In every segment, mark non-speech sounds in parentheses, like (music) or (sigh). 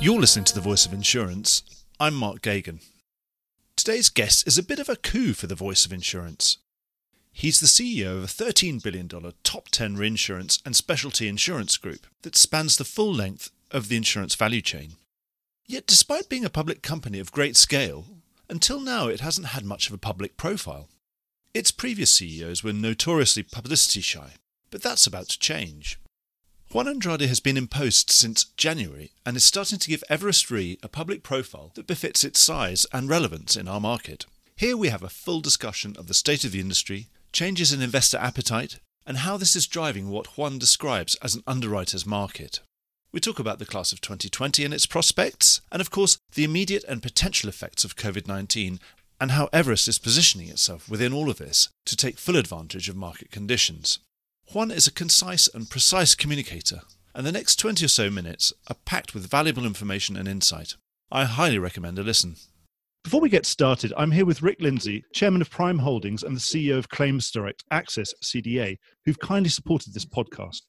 You're listening to The Voice of Insurance. I'm Mark Geoghegan. Today's guest is a bit of a coup for The Voice of Insurance. He's the CEO of a $13 billion top 10 reinsurance and specialty insurance group that spans the full length of the insurance value chain. Yet, despite being a public company of great scale, until now it hasn't had much of a public profile. Its previous CEOs were notoriously publicity shy, but that's about to change. Juan Andrade has been in post since January and is starting to give Everest Re a public profile that befits its size and relevance in our market. Here we have a full discussion of the state of the industry, changes in investor appetite, and how this is driving what Juan describes as an underwriter's market. We talk about the class of 2020 and its prospects, and of course, the immediate and potential effects of COVID 19 and how Everest is positioning itself within all of this to take full advantage of market conditions. Juan is a concise and precise communicator, and the next 20 or so minutes are packed with valuable information and insight. I highly recommend a listen. Before we get started, I'm here with Rick Lindsay, Chairman of Prime Holdings and the CEO of Claims Direct Access CDA, who've kindly supported this podcast.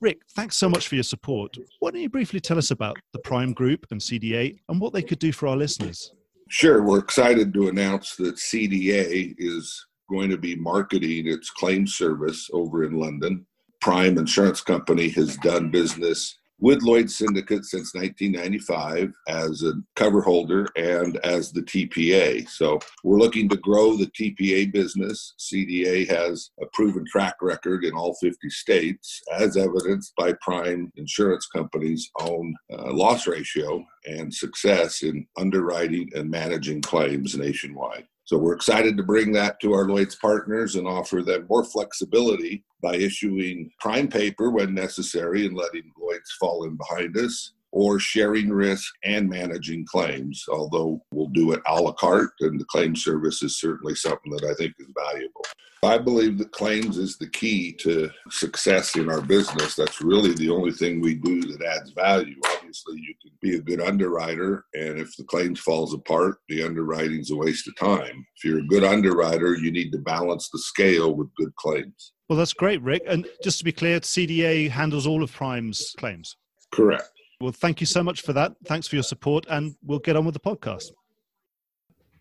Rick, thanks so much for your support. Why don't you briefly tell us about the Prime Group and CDA and what they could do for our listeners? Sure. We're excited to announce that CDA is going to be marketing its claim service over in London. Prime Insurance Company has done business with Lloyd Syndicate since 1995 as a cover holder and as the TPA. So we're looking to grow the TPA business. CDA has a proven track record in all 50 states, as evidenced by Prime Insurance Company's own uh, loss ratio and success in underwriting and managing claims nationwide. So we're excited to bring that to our Lloyd's partners and offer them more flexibility by issuing prime paper when necessary and letting Lloyd's fall in behind us, or sharing risk and managing claims, although we'll do it a la carte, and the claim service is certainly something that I think is valuable. I believe that claims is the key to success in our business. That's really the only thing we do that adds value. Obviously, you can be a good underwriter, and if the claims falls apart, the underwriting's a waste of time. If you're a good underwriter, you need to balance the scale with good claims. Well, that's great, Rick. And just to be clear, CDA handles all of Prime's claims. Correct. Well, thank you so much for that. Thanks for your support, and we'll get on with the podcast.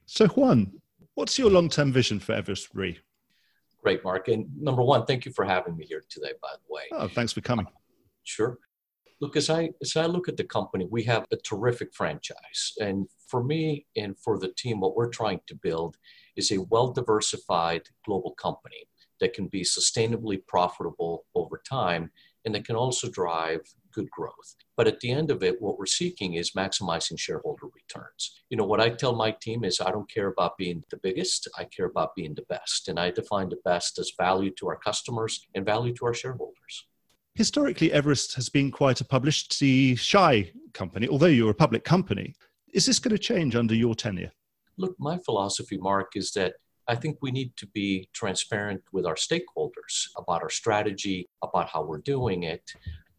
So, Juan, what's your long term vision for Everest Re? Great, Mark. And number one, thank you for having me here today, by the way. Oh, thanks for coming. Sure. Look, as I as I look at the company, we have a terrific franchise. And for me and for the team, what we're trying to build is a well-diversified global company that can be sustainably profitable over time and that can also drive good growth. But at the end of it, what we're seeking is maximizing shareholder returns. You know, what I tell my team is I don't care about being the biggest, I care about being the best. And I define the best as value to our customers and value to our shareholders. Historically, Everest has been quite a publicity shy company, although you're a public company. Is this going to change under your tenure? Look, my philosophy, Mark, is that I think we need to be transparent with our stakeholders about our strategy, about how we're doing it,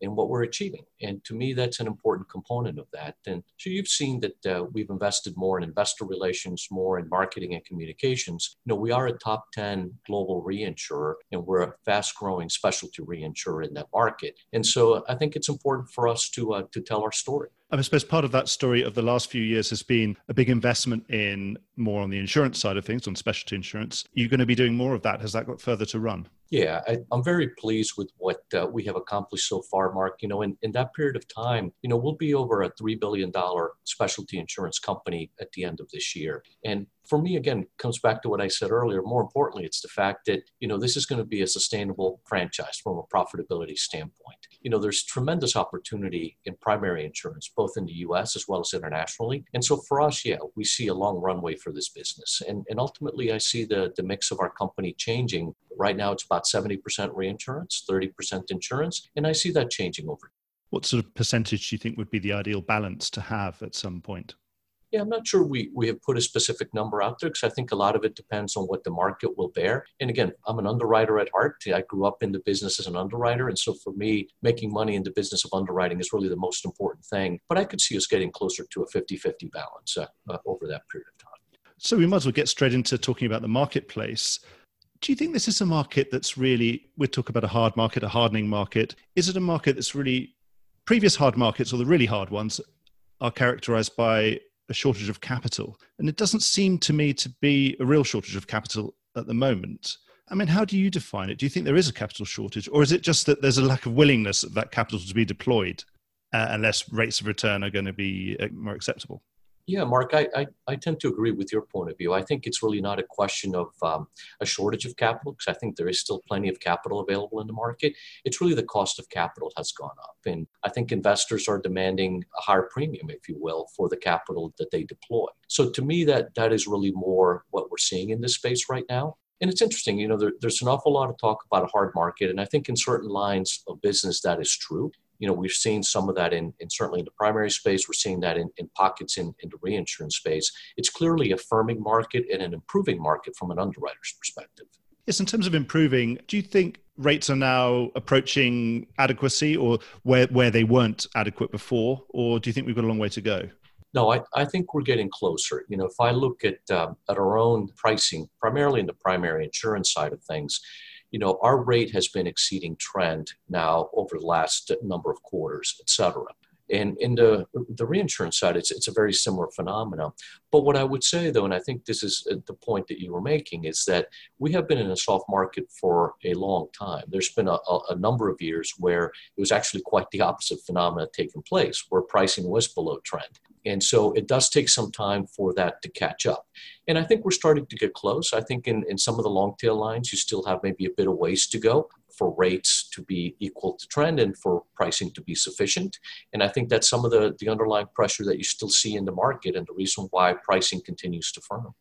and what we're achieving. And to me, that's an important component of that. And so you've seen that uh, we've invested more in investor relations, more in marketing and communications. You know, we are a top 10 global reinsurer, and we're a fast growing specialty reinsurer in that market. And so I think it's important for us to, uh, to tell our story. I suppose part of that story of the last few years has been a big investment in more on the insurance side of things, on specialty insurance. You're going to be doing more of that. Has that got further to run? Yeah, I, am very pleased with what uh, we have accomplished so far, Mark. You know, in, in that period of time, you know, we'll be over a $3 billion specialty insurance company at the end of this year. And for me, again, comes back to what I said earlier. More importantly, it's the fact that, you know, this is going to be a sustainable franchise from a profitability standpoint. You know, there's tremendous opportunity in primary insurance, both in the US as well as internationally. And so for us, yeah, we see a long runway for this business. And, and ultimately, I see the, the mix of our company changing. Right now, it's about 70% reinsurance, 30% insurance. And I see that changing over what sort of percentage do you think would be the ideal balance to have at some point? Yeah, I'm not sure we, we have put a specific number out there because I think a lot of it depends on what the market will bear. And again, I'm an underwriter at heart. I grew up in the business as an underwriter. And so for me, making money in the business of underwriting is really the most important thing. But I could see us getting closer to a 50 50 balance uh, uh, over that period of time. So we might as well get straight into talking about the marketplace. Do you think this is a market that's really, we talk about a hard market, a hardening market. Is it a market that's really previous hard markets or the really hard ones are characterized by a shortage of capital. And it doesn't seem to me to be a real shortage of capital at the moment. I mean, how do you define it? Do you think there is a capital shortage, or is it just that there's a lack of willingness of that capital to be deployed uh, unless rates of return are going to be uh, more acceptable? Yeah, Mark, I, I, I, tend to agree with your point of view. I think it's really not a question of um, a shortage of capital, because I think there is still plenty of capital available in the market. It's really the cost of capital has gone up. And I think investors are demanding a higher premium, if you will, for the capital that they deploy. So to me, that that is really more what we're seeing in this space right now. And it's interesting, you know, there, there's an awful lot of talk about a hard market. And I think in certain lines of business, that is true you know, we've seen some of that in, in certainly in the primary space. We're seeing that in, in pockets in, in the reinsurance space. It's clearly a firming market and an improving market from an underwriter's perspective. Yes, in terms of improving, do you think rates are now approaching adequacy or where, where they weren't adequate before? Or do you think we've got a long way to go? No, I, I think we're getting closer. You know, if I look at, um, at our own pricing, primarily in the primary insurance side of things, you know, our rate has been exceeding trend now over the last number of quarters, et cetera. And in the, the reinsurance side, it's, it's a very similar phenomenon. But what I would say, though, and I think this is uh, the point that you were making, is that we have been in a soft market for a long time. There's been a, a, number of years where it was actually quite the opposite phenomenon taking place, where pricing was below trend. And so it does take some time for that to catch up. And I think we're starting to get close. I think in, in some of the long tail lines, you still have maybe a bit of ways to go for rates to be equal to trend and for pricing to be sufficient. And I think that's some of the, the underlying pressure that you still see in the market and the reason why pricing continues to firm.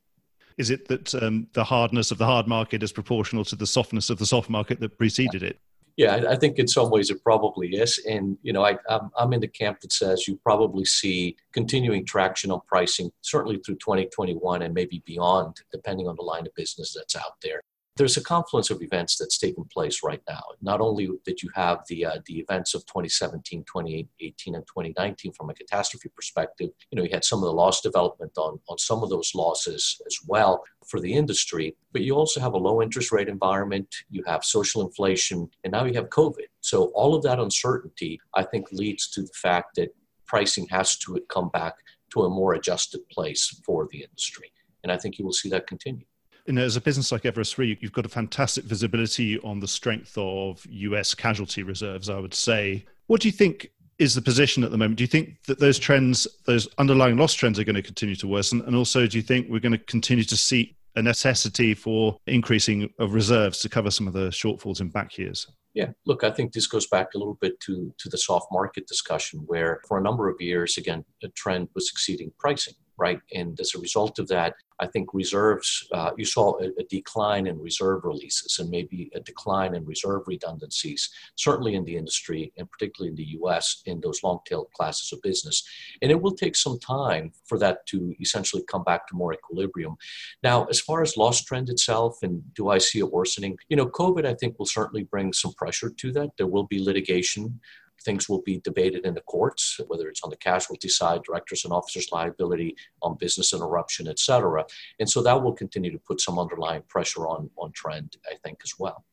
Is it that um, the hardness of the hard market is proportional to the softness of the soft market that preceded it? Yeah, I, think in some ways it probably is. And, you know, I, I'm, I'm in the camp that says you probably see continuing traction on pricing, certainly through 2021 and maybe beyond, depending on the line of business that's out there there's a confluence of events that's taking place right now. Not only did you have the uh, the events of 2017, 2018, and 2019 from a catastrophe perspective, you know, you had some of the loss development on, on some of those losses as well for the industry, but you also have a low interest rate environment, you have social inflation, and now you have COVID. So all of that uncertainty, I think, leads to the fact that pricing has to come back to a more adjusted place for the industry. And I think you will see that continue you know, as a business like Everest Re, you've got a fantastic visibility on the strength of US casualty reserves, I would say. What do you think is the position at the moment? Do you think that those trends, those underlying loss trends, are going to continue to worsen? And also, do you think we're going to continue to see a necessity for increasing of reserves to cover some of the shortfalls in back years? Yeah, look, I think this goes back a little bit to, to the soft market discussion, where for a number of years, again, a trend was exceeding pricing right? And as a result of that, I think reserves, uh, you saw a, a, decline in reserve releases and maybe a decline in reserve redundancies, certainly in the industry and particularly in the US in those long tail classes of business. And it will take some time for that to essentially come back to more equilibrium. Now, as far as loss trend itself, and do I see it worsening? You know, COVID, I think, will certainly bring some pressure to that. There will be litigation things will be debated in the courts, whether it's on the casualty side, directors and officers liability, on business interruption, et cetera. And so that will continue to put some underlying pressure on, on trend, I think, as well.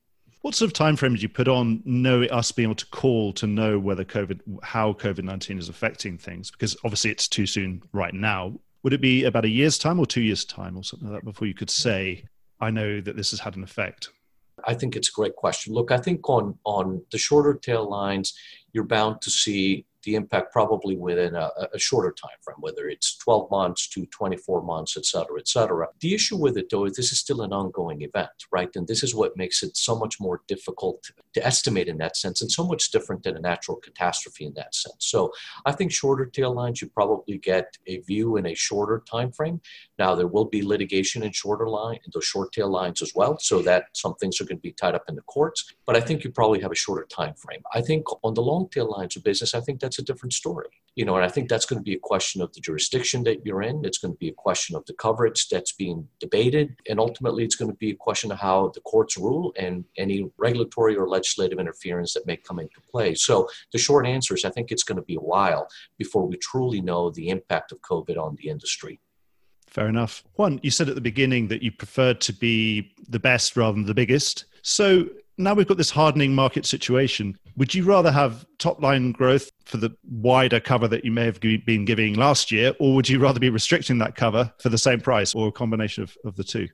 What sort of time frame did you put on know us being able to call to know whether COVID, how COVID nineteen is affecting things? Because obviously it's too soon right now. Would it be about a year's time or two years' time or something like that before you could say, I know that this has had an effect? I think it's a great question. Look, I think on on the shorter tail lines, you're bound to see the impact probably within a, a, shorter time frame, whether it's 12 months to 24 months, et cetera, et cetera. The issue with it, though, is this is still an ongoing event, right? And this is what makes it so much more difficult to estimate in that sense, and so much different than a natural catastrophe in that sense. So I think shorter tail lines, you probably get a view in a shorter time frame. Now there will be litigation in shorter line, in those short tail lines as well, so that some things are going to be tied up in the courts. But I think you probably have a shorter time frame. I think on the long tail lines of business, I think that's a different story. You know, and I think that's going to be a question of the jurisdiction that you're in. It's going to be a question of the coverage that's being debated. And ultimately, it's going to be a question of how the courts rule and any regulatory or legislative interference that may come into play. So the short answer is I think it's going to be a while before we truly know the impact of COVID on the industry. Fair enough. Juan, you said at the beginning that you preferred to be the best rather than the biggest. So now we've got this hardening market situation. Would you rather have top line growth for the wider cover that you may have been giving last year, or would you rather be restricting that cover for the same price or a combination of, of the two?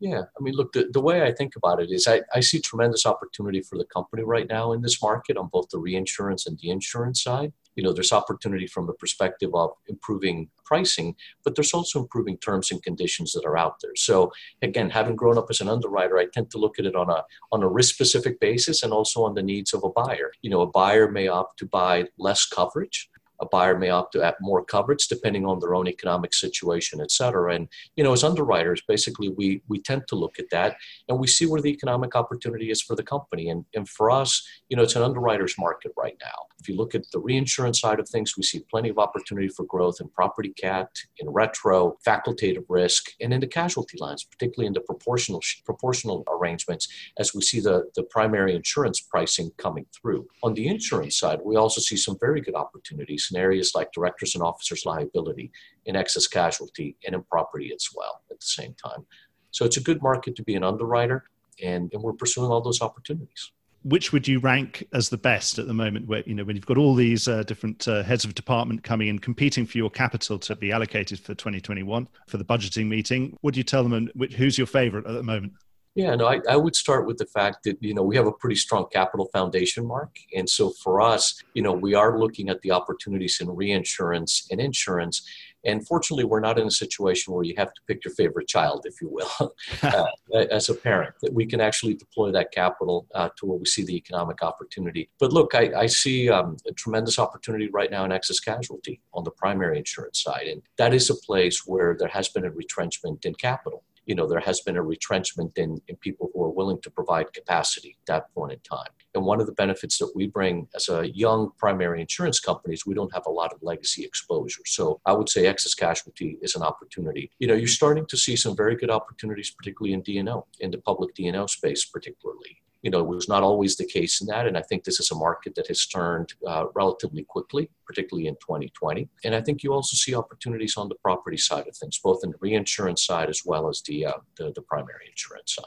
Yeah, I mean, look, the, the way I think about it is I, I see tremendous opportunity for the company right now in this market on both the reinsurance and the insurance side. You know, there's opportunity from the perspective of improving pricing, but there's also improving terms and conditions that are out there. So again, having grown up as an underwriter, I tend to look at it on a on a risk specific basis and also on the needs of a buyer. You know, a buyer may opt to buy less coverage a buyer may opt to add more coverage depending on their own economic situation, et cetera. And, you know, as underwriters, basically we, we tend to look at that and we see where the economic opportunity is for the company. And, and for us, you know, it's an underwriter's market right now. If you look at the reinsurance side of things, we see plenty of opportunity for growth in property cat, in retro, facultative risk, and in the casualty lines, particularly in the proportional proportional arrangements, as we see the, the primary insurance pricing coming through. On the insurance side, we also see some very good opportunities in areas like directors and officers liability, in excess casualty, and in property as well at the same time. So it's a good market to be an underwriter, and, and we're pursuing all those opportunities. Which would you rank as the best at the moment where you know when you've got all these uh, different uh, heads of department coming in competing for your capital to be allocated for 2021 for the budgeting meeting? Do you tell them and who's your favorite at the moment yeah, no, I, I would start with the fact that, you know, we have a pretty strong capital foundation, Mark. And so for us, you know, we are looking at the opportunities in reinsurance and insurance. And fortunately, we're not in a situation where you have to pick your favorite child, if you will, (laughs) uh, (laughs) as a parent, that we can actually deploy that capital uh, to where we see the economic opportunity. But look, I, I see um, a tremendous opportunity right now in excess casualty on the primary insurance side. And that is a place where there has been a retrenchment in capital you know, there has been a retrenchment in, in people who are willing to provide capacity at that point in time. And one of the benefits that we bring as a young primary insurance company is we don't have a lot of legacy exposure. So I would say excess casualty is an opportunity. You know, you're starting to see some very good opportunities, particularly in D&O, in the public D&O space, particularly you know, it was not always the case in that. And I think this is a market that has turned uh, relatively quickly, particularly in 2020. And I think you also see opportunities on the property side of things, both in the reinsurance side as well as the, uh, the, the, primary insurance side.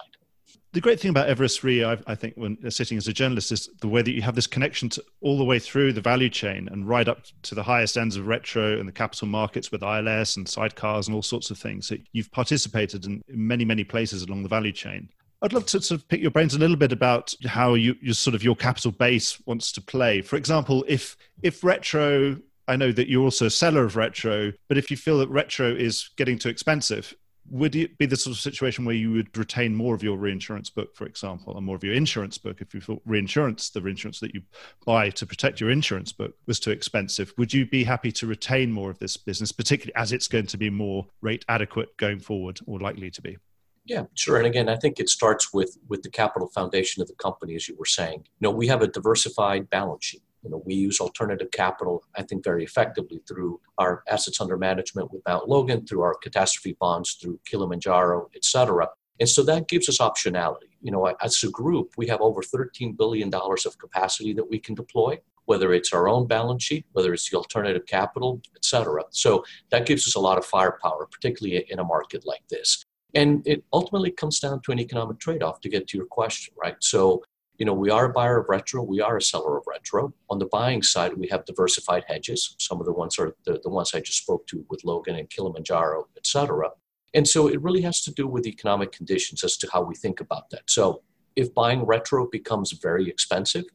The great thing about Everest Re, I, I think, when sitting as a journalist, is the way that you have this connection to all the way through the value chain and right up to the highest ends of retro and the capital markets with ILS and sidecars and all sorts of things. So you've participated in many, many places along the value chain. I'd love to sort of pick your brains a little bit about how you, your sort of your capital base wants to play. For example, if if retro, I know that you're also a seller of retro, but if you feel that retro is getting too expensive, would it be the sort of situation where you would retain more of your reinsurance book, for example, and more of your insurance book if you thought reinsurance, the reinsurance that you buy to protect your insurance book, was too expensive? Would you be happy to retain more of this business, particularly as it's going to be more rate adequate going forward or likely to be? Yeah, sure. And again, I think it starts with with the capital foundation of the company, as you were saying. You know, we have a diversified balance sheet. You know, we use alternative capital, I think, very effectively through our assets under management with Mount Logan, through our catastrophe bonds, through Kilimanjaro, et cetera. And so that gives us optionality. You know, as a group, we have over $13 billion of capacity that we can deploy, whether it's our own balance sheet, whether it's the alternative capital, et cetera. So that gives us a lot of firepower, particularly in a market like this. And it ultimately comes down to an economic trade off to get to your question, right? So, you know, we are a buyer of retro, we are a seller of retro. On the buying side, we have diversified hedges. Some of the ones are the, the ones I just spoke to with Logan and Kilimanjaro, et cetera. And so it really has to do with economic conditions as to how we think about that. So if buying retro becomes very expensive,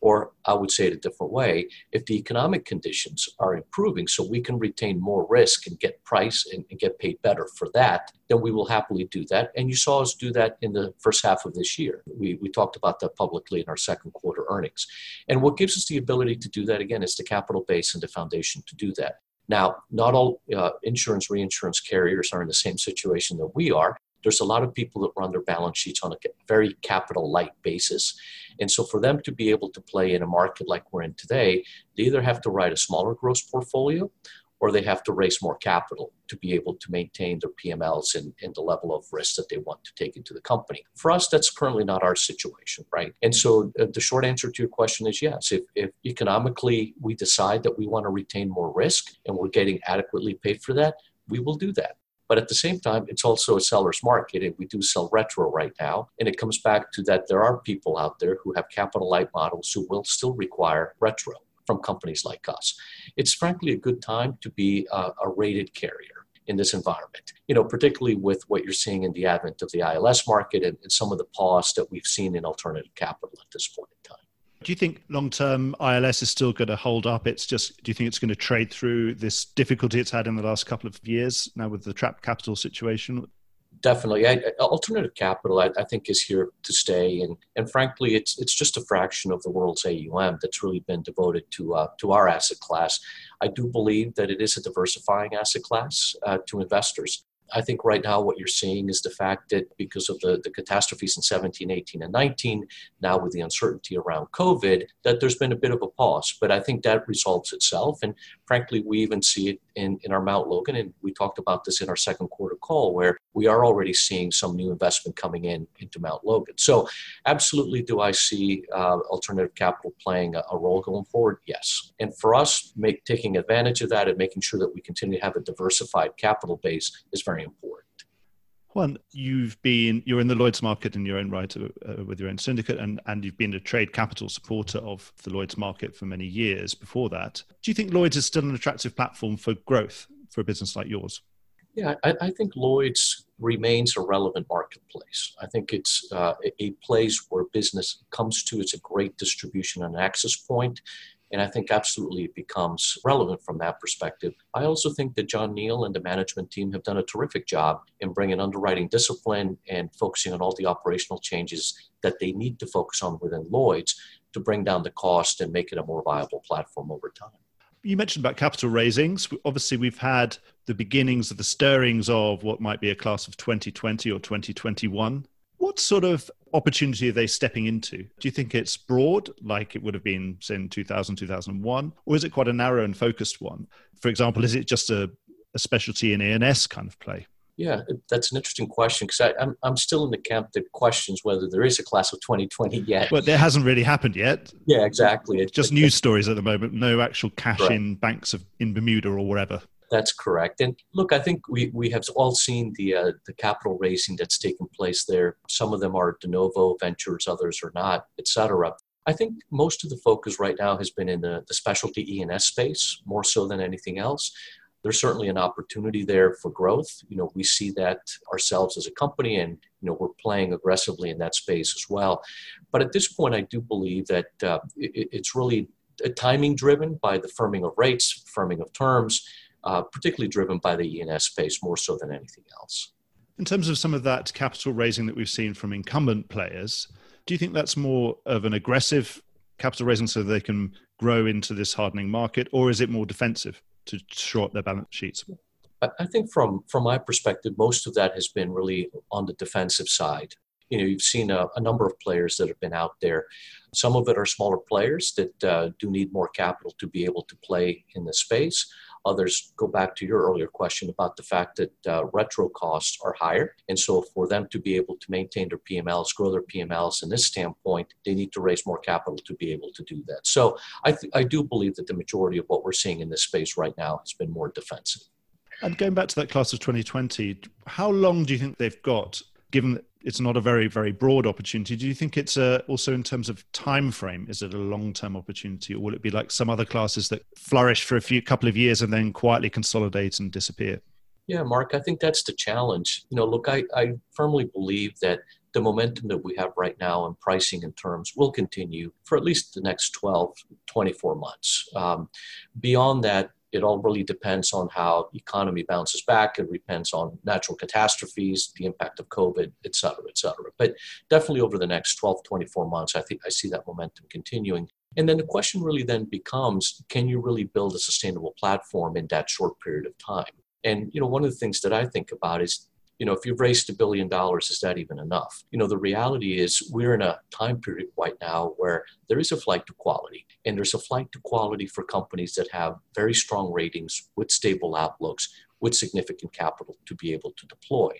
or I would say it a different way, if the economic conditions are improving so we can retain more risk and get price and, and, get paid better for that, then we will happily do that. And you saw us do that in the first half of this year. We, we talked about that publicly in our second quarter earnings. And what gives us the ability to do that again is the capital base and the foundation to do that. Now, not all uh, insurance reinsurance carriers are in the same situation that we are. There's a lot of people that run their balance sheets on a very capital light basis. And so for them to be able to play in a market like we're in today, they either have to write a smaller gross portfolio or they have to raise more capital to be able to maintain their PMLs and, and, the level of risk that they want to take into the company. For us, that's currently not our situation, right? And so uh, the short answer to your question is yes. If, if economically we decide that we want to retain more risk and we're getting adequately paid for that, we will do that But at the same time, it's also a seller's market, and we do sell retro right now. And it comes back to that there are people out there who have capital light models who will still require retro from companies like us. It's frankly a good time to be a, a rated carrier in this environment. You know, particularly with what you're seeing in the advent of the ILS market and, and some of the pause that we've seen in alternative capital at this point in time. Do you think long term ILS is still going to hold up? It's just, do you think it's going to trade through this difficulty it's had in the last couple of years now with the trapped capital situation? definitely. I, alternative capital, I, I, think, is here to stay, and and frankly, it's it's just a fraction of the world's AUM that's really been devoted to uh, to our asset class. I do believe that it is a diversifying asset class uh, to investors. I think right now what you're seeing is the fact that because of the, the catastrophes in 17, 18, and 19, now with the uncertainty around COVID, that there's been a bit of a pause. But I think that resolves itself. And frankly, we even see it in, in our Mount Logan. And we talked about this in our second quarter call, where we are already seeing some new investment coming in into Mount Logan. So, absolutely, do I see uh, alternative capital playing a, a, role going forward? Yes. And for us, make, taking advantage of that and making sure that we continue to have a diversified capital base is very important. Juan, you've been you're in the Lloyd's market in your own right uh, with your own syndicate, and and you've been a trade capital supporter of the Lloyd's market for many years. Before that, do you think Lloyd's is still an attractive platform for growth for a business like yours? Yeah, I, I think Lloyd's remains a relevant marketplace. I think it's uh, a place where business comes to. It's a great distribution and access point. And I think absolutely it becomes relevant from that perspective. I also think that John Neal and the management team have done a terrific job in bringing underwriting discipline and focusing on all the operational changes that they need to focus on within Lloyd's to bring down the cost and make it a more viable platform over time. You mentioned about capital raisings. Obviously, we've had the beginnings of the stirrings of what might be a class of 2020 or 2021. What sort of opportunity are they stepping into? Do you think it's broad, like it would have been, say, in 2000, 2001? Or is it quite a narrow and focused one? For example, is it just a, a specialty in E&S kind of play? Yeah, that's an interesting question because I'm, I'm still in the camp that questions whether there is a class of 2020 yet. But there hasn't really happened yet. Yeah, exactly. It's just news stories at the moment, no actual cash right. in banks of, in Bermuda or wherever. That's correct. And look, I think we, we have all seen the uh, the capital raising that's taken place there. Some of them are de novo ventures, others are not, et cetera. I think most of the focus right now has been in the, the specialty E&S space more so than anything else. There's certainly an opportunity there for growth. You know, we see that ourselves as a company, and you know, we're playing aggressively in that space as well. But at this point, I do believe that uh, it, it's really timing driven by the firming of rates, firming of terms, uh, particularly driven by the E&S space more so than anything else. In terms of some of that capital raising that we've seen from incumbent players, do you think that's more of an aggressive capital raising so they can grow into this hardening market, or is it more defensive to short their balance sheets? I think from from my perspective, most of that has been really on the defensive side. You know, you've seen a, a number of players that have been out there. Some of it are smaller players that uh, do need more capital to be able to play in the space. Others go back to your earlier question about the fact that uh, retro costs are higher. And so, for them to be able to maintain their PMLs, grow their PMLs in this standpoint, they need to raise more capital to be able to do that. So, I, th- I do believe that the majority of what we're seeing in this space right now has been more defensive. And going back to that class of 2020, how long do you think they've got, given it's not a very very broad opportunity. Do you think it's a, also in terms of time frame is it a long term opportunity or will it be like some other classes that flourish for a few couple of years and then quietly consolidate and disappear? Yeah mark i think that's the challenge. You know look i, I firmly believe that the momentum that we have right now in pricing and terms will continue for at least the next 12 24 months. Um, beyond that it all really depends on how economy bounces back. It depends on natural catastrophes, the impact of COVID, et cetera, et cetera. But definitely over the next 12, 24 months, I think I see that momentum continuing. And then the question really then becomes, can you really build a sustainable platform in that short period of time? And you know, one of the things that I think about is you know, if you've raised a billion dollars, is that even enough? You know, the reality is we're in a time period right now where there is a flight to quality, and there's a flight to quality for companies that have very strong ratings with stable outlooks, with significant capital to be able to deploy.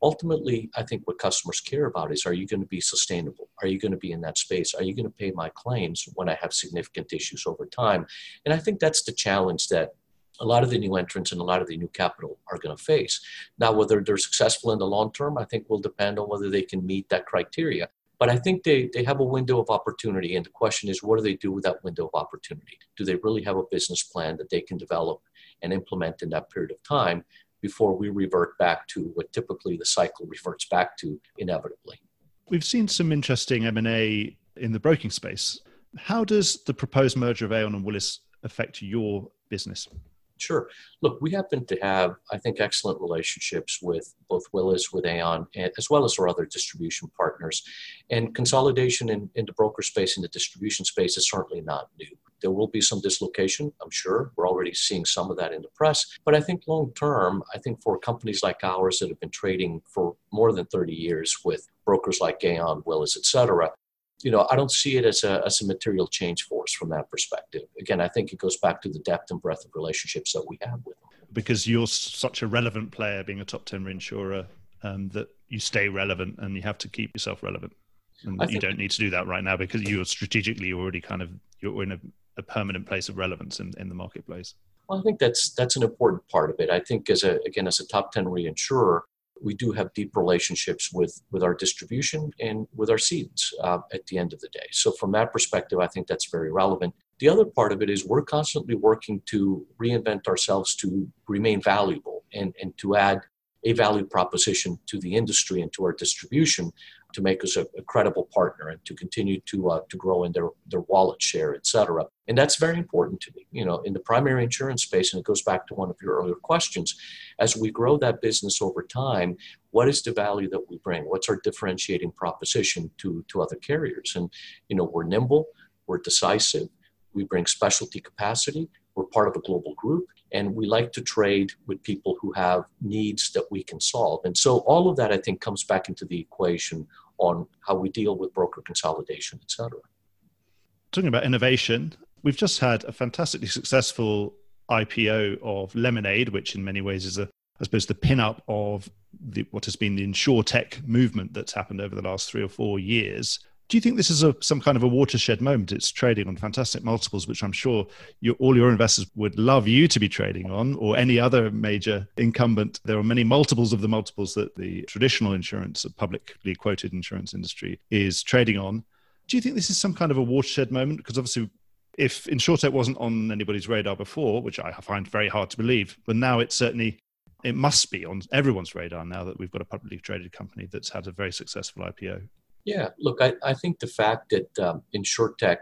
Ultimately, I think what customers care about is are you going to be sustainable? Are you going to be in that space? Are you going to pay my claims when I have significant issues over time? And I think that's the challenge that a lot of the new entrants and a lot of the new capital are going to face. Now, whether they're successful in the long term, I think will depend on whether they can meet that criteria. But I think they, they have a window of opportunity. And the question is, what do they do with that window of opportunity? Do they really have a business plan that they can develop and implement in that period of time before we revert back to what typically the cycle reverts back to inevitably? We've seen some interesting M&A in the broking space. How does the proposed merger of Aon and Willis affect your business? Sure. Look, we happen to have, I think, excellent relationships with both Willis, with Aon, as well as our other distribution partners. And consolidation in, in the broker space and the distribution space is certainly not new. There will be some dislocation, I'm sure. We're already seeing some of that in the press. But I think long term, I think for companies like ours that have been trading for more than 30 years with brokers like Aon, Willis, et cetera, you know, I don't see it as a, as a material change for us from that perspective. Again, I think it goes back to the depth and breadth of relationships that we have with them. Because you're such a relevant player, being a top 10 reinsurer, um, that you stay relevant and you have to keep yourself relevant. And you don't need to do that right now because you're strategically already kind of, you're in a, a permanent place of relevance in, in the marketplace. Well, I think that's that's an important part of it. I think as a again as a top ten reinsurer, we do have deep relationships with with our distribution and with our seeds uh, at the end of the day. So from that perspective, I think that's very relevant. The other part of it is we're constantly working to reinvent ourselves to remain valuable and, and to add a value proposition to the industry and to our distribution to make us a, a credible partner and to continue to uh, to grow in their their wallet share, et cetera. And that's very important to me. You know, in the primary insurance space, and it goes back to one of your earlier questions, as we grow that business over time, what is the value that we bring? What's our differentiating proposition to to other carriers? And you know, we're nimble, we're decisive, we bring specialty capacity, we're part of a global group, and we like to trade with people who have needs that we can solve. And so all of that, I think, comes back into the equation on how we deal with broker consolidation, et cetera. Talking about innovation, we've just had a fantastically successful IPO of Lemonade, which in many ways is a, I suppose, the pin-up of the, what has been the InsurTech movement that's happened over the last three or four years. Do you think this is a, some kind of a watershed moment? It's trading on fantastic multiples, which I'm sure you, all your investors would love you to be trading on, or any other major incumbent. There are many multiples of the multiples that the traditional insurance, publicly quoted insurance industry, is trading on. Do you think this is some kind of a watershed moment? Because obviously, if InsurTech wasn't on anybody's radar before, which I find very hard to believe, but now it's certainly it must be on everyone's radar now that we've got a publicly traded company that's had a very successful IPO. Yeah, look, I, I think the fact that um, InsurTech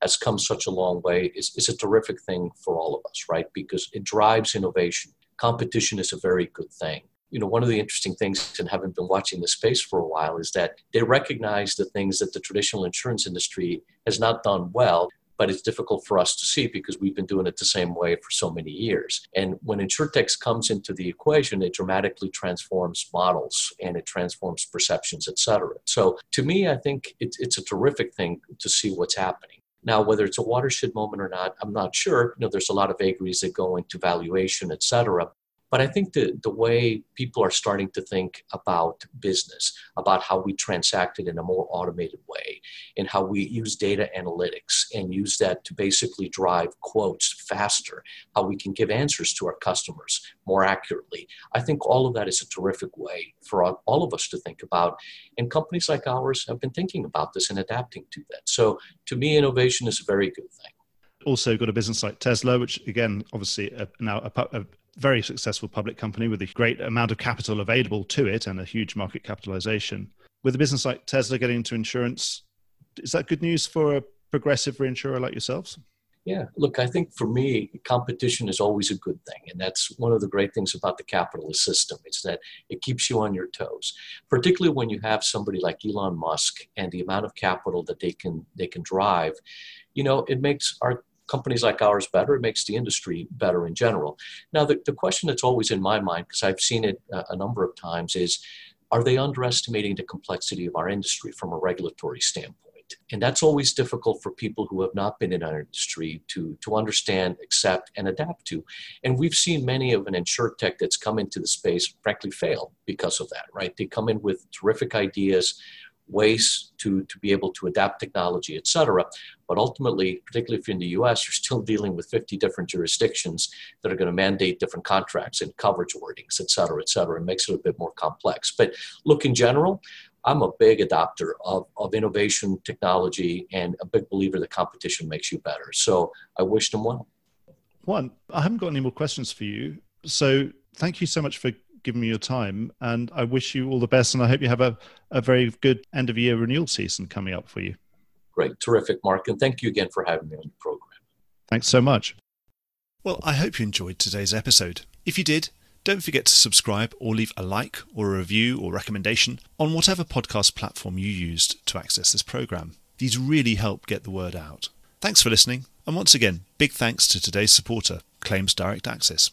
has come such a long way is, is a terrific thing for all of us, right? Because it drives innovation. Competition is a very good thing. You know, one of the interesting things, and having been watching the space for a while, is that they recognize the things that the traditional insurance industry has not done well but it's difficult for us to see because we've been doing it the same way for so many years. And when InsurTech comes into the equation, it dramatically transforms models and it transforms perceptions, et cetera. So to me, I think it, it's a terrific thing to see what's happening. Now, whether it's a watershed moment or not, I'm not sure. You know, there's a lot of vagaries that go into valuation, et cetera. But I think the, the way people are starting to think about business, about how we transact it in a more automated way, and how we use data analytics and use that to basically drive quotes faster, how we can give answers to our customers more accurately. I think all of that is a terrific way for all of us to think about. And companies like ours have been thinking about this and adapting to that. So to me, innovation is a very good thing also got a business like Tesla, which again, obviously uh, now a, a, very successful public company with a great amount of capital available to it and a huge market capitalization. With a business like Tesla getting into insurance, is that good news for a progressive reinsurer like yourselves? Yeah, look, I think for me, competition is always a good thing. And that's one of the great things about the capitalist system is that it keeps you on your toes, particularly when you have somebody like Elon Musk and the amount of capital that they can they can drive. You know, it makes our companies like ours better, it makes the industry better in general. Now, the, the question that's always in my mind, because I've seen it a, a number of times, is are they underestimating the complexity of our industry from a regulatory standpoint? And that's always difficult for people who have not been in our industry to, to understand, accept, and adapt to. And we've seen many of an InsurTech that's come into the space frankly fail because of that, right? They come in with terrific ideas ways to, to be able to adapt technology, et cetera. But ultimately, particularly if you're in the US, you're still dealing with 50 different jurisdictions that are going to mandate different contracts and coverage wordings, et cetera, et cetera. It makes it a bit more complex. But look, in general, I'm a big adopter of, of innovation, technology, and a big believer that competition makes you better. So I wish them well. Juan, I haven't got any more questions for you. So thank you so much for giving me your time. And I wish you all the best. And I hope you have a, a very good end of year renewal season coming up for you. Great. Terrific, Mark. And thank you again for having me on the program. Thanks so much. Well, I hope you enjoyed today's episode. If you did, don't forget to subscribe or leave a like or a review or recommendation on whatever podcast platform you used to access this program. These really help get the word out. Thanks for listening, and once again, big thanks to today's supporter, Claims Direct Access.